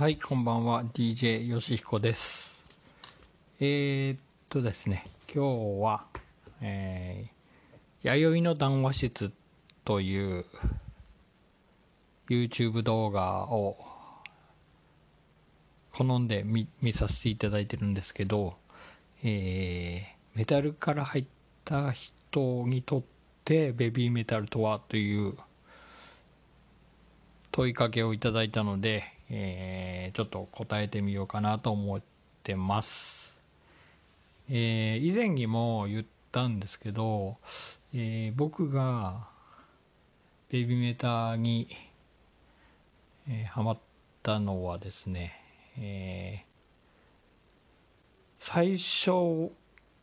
はい、こんばんは。DJ よしひこです。えー、っとですね、今日は、えー、弥生の談話室という YouTube 動画を好んで見させていただいてるんですけど、えー、メタルから入った人にとってベビーメタルとはという問いかけをいただいたので、えーちょっと答えてみようかなと思ってます。えー以前にも言ったんですけど、えー僕がベビーメーターに、えーハマったのはですね、え最初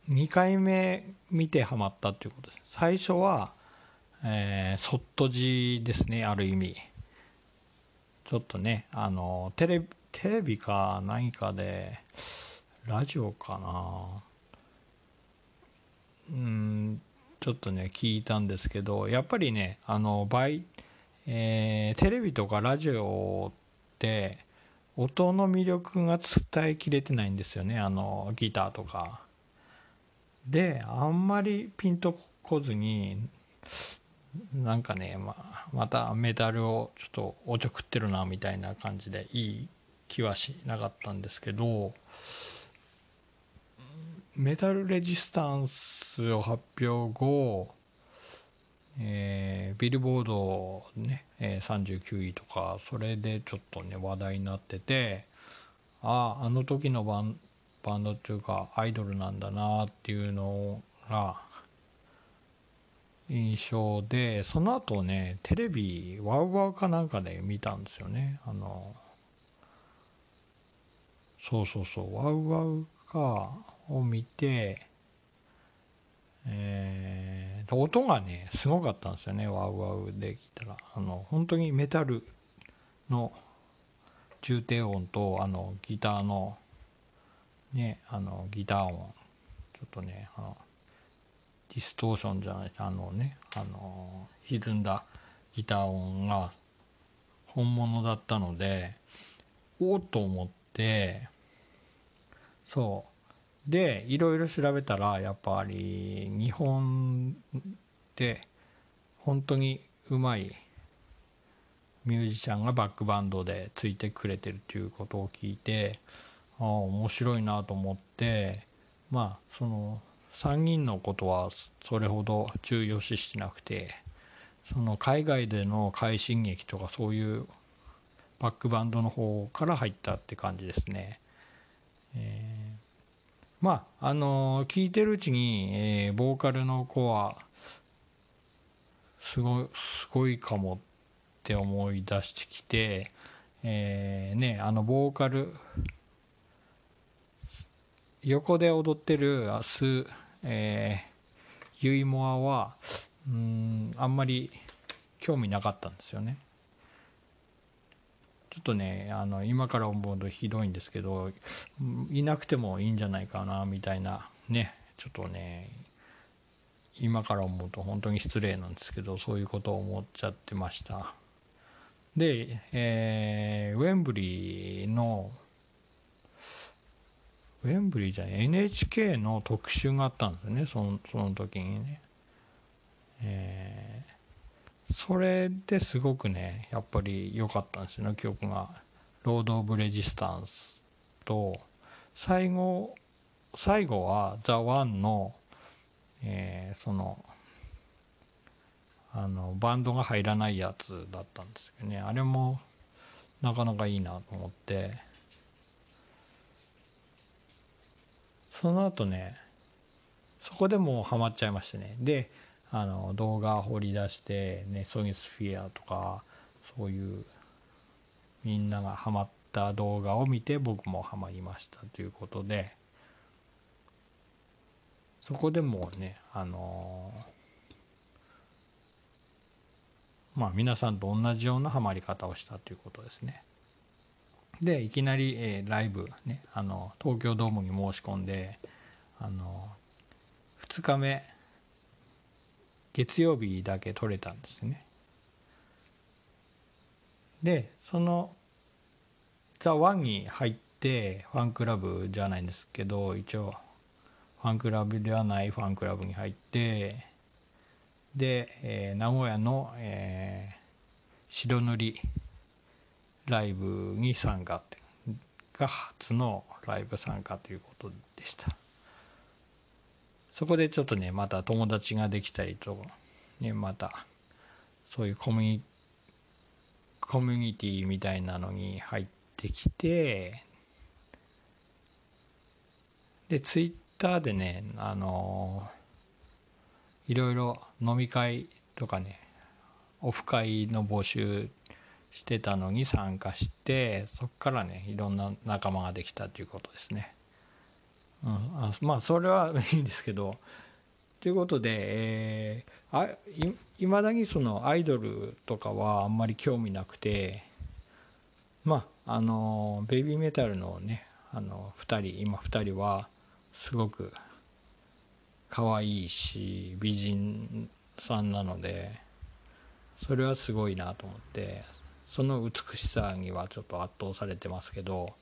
2回目見てハマったということです最初は、えー、そっとじですねある意味ちょっとねあのテレビテレビか何かでラジオかな。うんちょっとね聞いたんですけどやっぱりねあの倍、えーテレビとかラジオって音の魅力が伝えきれてないんですよねあのギターとか。であんまりピンとこずになんかねまあまたメタルをちょっとおちょくってるなみたいな感じでいい気はしなかったんですけどメタルレジスタンスを発表後、えービルボードね、え39位とかそれでちょっとね話題になっててあああの時のバンバンドっていうかアイドルなんだなっていうのが印象でその後ねテレビワウワウかなんかで見たんですよね。あのそうそうそうワウワウかを見てえー、音がねすごかったんですよねワウワウで聞いたら。あの本当にメタルの重低音とあのギターのねあのギター音。ちょっとねあのィストーションじゃないあのねあの歪んだギター音が本物だったのでおっと思ってそう。でいろいろ調べたらやっぱり日本で本当にうまいミュージシャンがバックバンドでついてくれてるっていうことを聞いてああ面白いなと思ってまあその3人のことはそれほど重要視してなくてその海外での快進撃とかそういうバックバンドの方から入ったって感じですね。えーまああの聞いてるうちに、えーボーカルの子はすごいすごいかもって思い出してきて、えーねあのボーカル横で踊ってるス、えーユイモアはうんあんまり興味なかったんですよね。ちょっとねあの今から思うとひどいんですけどいなくてもいいんじゃないかなみたいなねちょっとね今から思うと本当に失礼なんですけどそういうことを思っちゃってましたで、えーウェンブリーのウェンブリーじゃない NHK の特集があったんですよねそのその時にね。えーそれですごくねやっぱり良かったんですよね曲が「ロード・オブ・レジスタンス」と最後最後は「ザ・ワンの、えーそのあのバンドが入らないやつだったんですけどね。あれもなかなかいいなと思って。その後ねそこでもうハマっちゃいましてねであの動画掘り出して、ね、ソニスフィアとかそういうみんながハマった動画を見て僕もハマりましたということでそこでもうねあのまあ皆さんと同じようなハマり方をしたということですね。でいきなり、えーライブねあの東京ドームに申し込んであの2日目月曜日だけ取れたんですね。でそのザ・ワンに入ってファンクラブじゃないんですけど一応ファンクラブではないファンクラブに入ってで、えー、名古屋の、えー、白塗りライブに参加ってが初のライブ参加ということでした。そこでちょっとねまた友達ができたりとねまたそういうコミュニコミュニティみたいなのに入ってきてでツイッターでねあのいろいろ飲み会とかねオフ会の募集してたのに参加してそこからねいろんな仲間ができたということですね。うん、あまあそれはいいんですけどということで、えー、あいいまだにそのアイドルとかはあんまり興味なくてまああのベイビーメタルのねあの2人今2人はすごく可愛いし美人さんなのでそれはすごいなと思ってその美しさにはちょっと圧倒されてますけど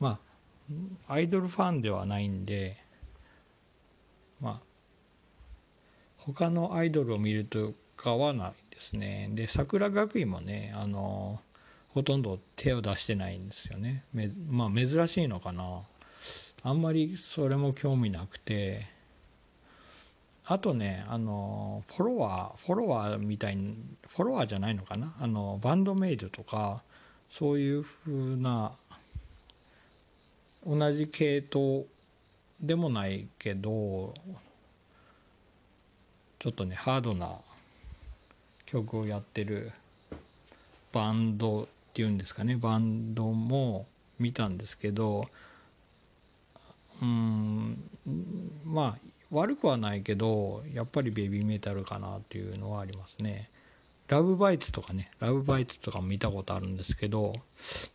まあアイドルファンではないんでまあ他のアイドルを見るとかはないですね。で桜学院もねあのほとんど手を出してないんですよね。めまあ珍しいのかな。あんまりそれも興味なくて。あとねあのフォロワーフォロワーみたいにフォロワーじゃないのかな？あのバンドメイドとかそういうふうな同じ系統でもないけどちょっとねハードな曲をやってるバンドっていうんですかね？バンドも見たんですけどうんまあ悪くはないけどやっぱりベビーメタルかなっていうのはありますね。ラブバイツとかねラブバイツとかも見たことあるんですけど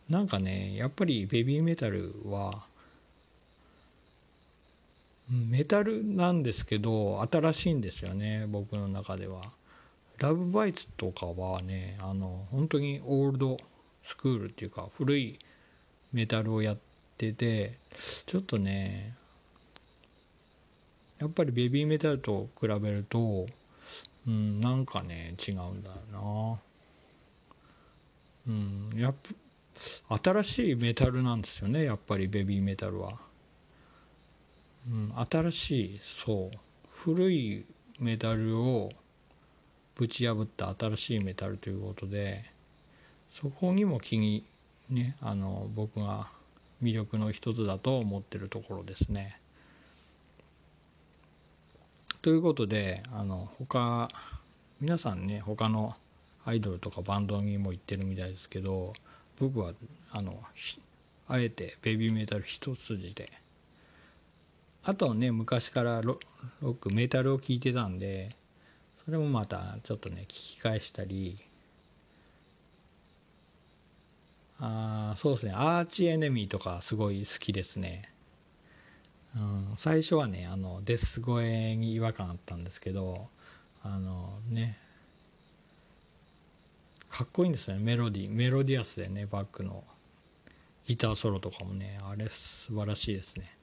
なんかねやっぱりベビーメタルはメタルなんですけど新しいんですよね僕の中では。ラブバイツとかはねあの本当にオールドスクールっていうか古いメタルをやっててちょっとねやっぱりベビーメタルと比べると、うん、なんかね違うんだよなうんやっぱ新しいメタルなんですよねやっぱりベビーメタルは、うん、新しいそう古いメタルをぶち破った新しいメタルということでそこにも気にねあの僕が魅力の一つだと思ってるところですね。ということであの他皆さんね他のアイドルとかバンドにも行ってるみたいですけど僕はあのあえてベビーメタル一筋で。あとね昔からロックメタルを聴いてたんでそれもまたちょっとね聞き返したり。あそうですね。アーチエネミーとかすごい好きですね。うん、最初はねあのデス声に違和感あったんですけどあのね。かっこいいんですよねメロディメロディアスでねバックのギターソロとかもねあれ素晴らしいですね。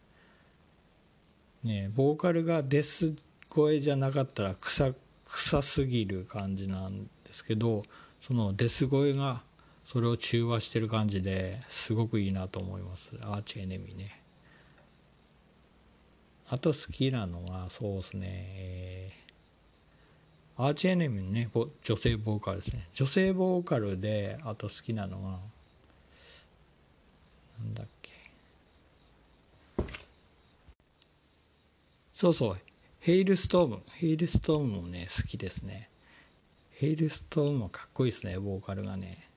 ねボーカルがデス声じゃなかったら臭臭すぎる感じなんですけどそのデス声がそれを中和してる感じですごくいいなと思います。アーチエネミーね。あと好きなのはそうですね、えー、アーチエネミーのね女性ボーカルですね。女性ボーカルであと好きなのはなんだっけ。そうそう。ヘイルストーム。ヘイルストームもね好きですね。Halestorm もかっこいいですねボーカルがね。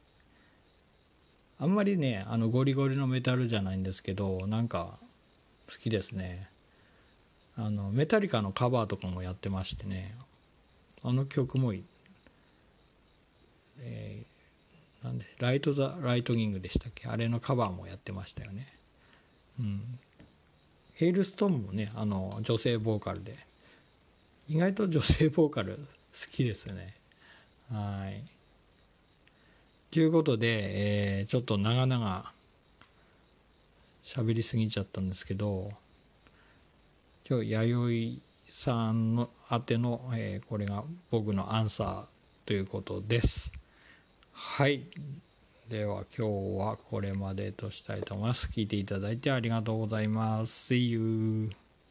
あんまりねあのゴリゴリのメタルじゃないんですけどなんか好きですね。あの Metallica のカバーとかもやってましてね。あの曲もえー、なんで Ride the Lightning でしたっけ？あれのカバーもやってましたよね。うん。 Halestorm もねあの女性ボーカルで。意外と女性ボーカル好きですよね。はい。ということで、えー、ちょっと長々喋りすぎちゃったんですけど今日弥生さんの宛ての、えー、これが僕のアンサーということです。はい。では今日はこれまでとしたいと思います。聞いていただいてありがとうございます。See you